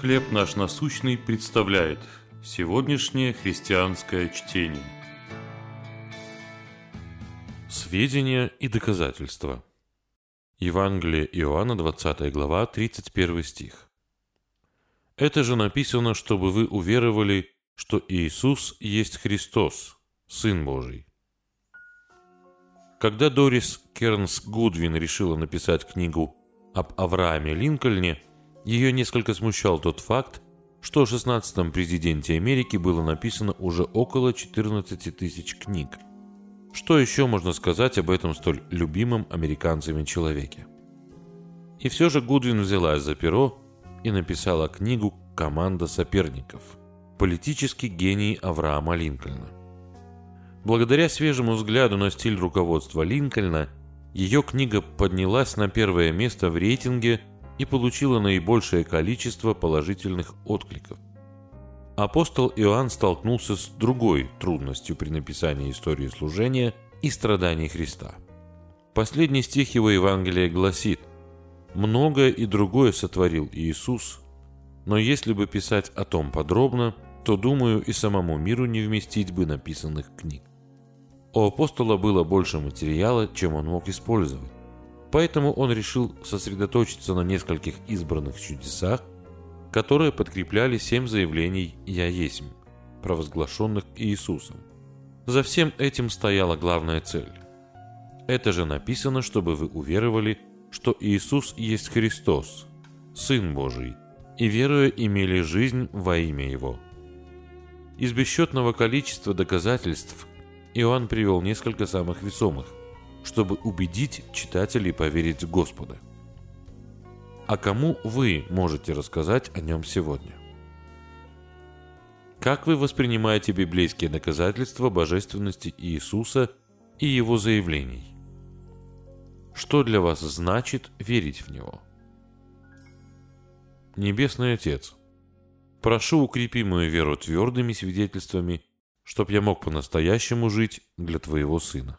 «Хлеб наш насущный» представляет сегодняшнее христианское чтение. Сведения и доказательства. Евангелие Иоанна, 20 глава, 31 стих. «Это же написано, чтобы вы уверовали, что Иисус есть Христос, Сын Божий». Когда Дорис Кернс Гудвин решила написать книгу об Аврааме Линкольне – ее несколько смущал тот факт, что о 16-м президенте Америки было написано уже около 14 тысяч книг. Что еще можно сказать об этом столь любимом американцами человеке? И все же Гудвин взялась за перо и написала книгу «Команда соперников. Политический гений Авраама Линкольна». Благодаря свежему взгляду на стиль руководства Линкольна, ее книга поднялась на первое место в рейтинге – и получила наибольшее количество положительных откликов. Апостол Иоанн столкнулся с другой трудностью при написании истории служения и страданий Христа. Последний стих его Евангелия гласит «Многое и другое сотворил Иисус, но если бы писать о том подробно, то, думаю, и самому миру не вместить бы написанных книг». У апостола было больше материала, чем он мог использовать. Поэтому он решил сосредоточиться на нескольких избранных чудесах, которые подкрепляли семь заявлений «Я есмь», провозглашенных Иисусом. За всем этим стояла главная цель. Это же написано, чтобы вы уверовали, что Иисус есть Христос, Сын Божий, и веруя имели жизнь во имя Его. Из бесчетного количества доказательств Иоанн привел несколько самых весомых – чтобы убедить читателей поверить в Господа. А кому вы можете рассказать о нем сегодня? Как вы воспринимаете библейские доказательства божественности Иисуса и его заявлений? Что для вас значит верить в Него? Небесный Отец, прошу укрепи мою веру твердыми свидетельствами, чтоб я мог по-настоящему жить для Твоего Сына.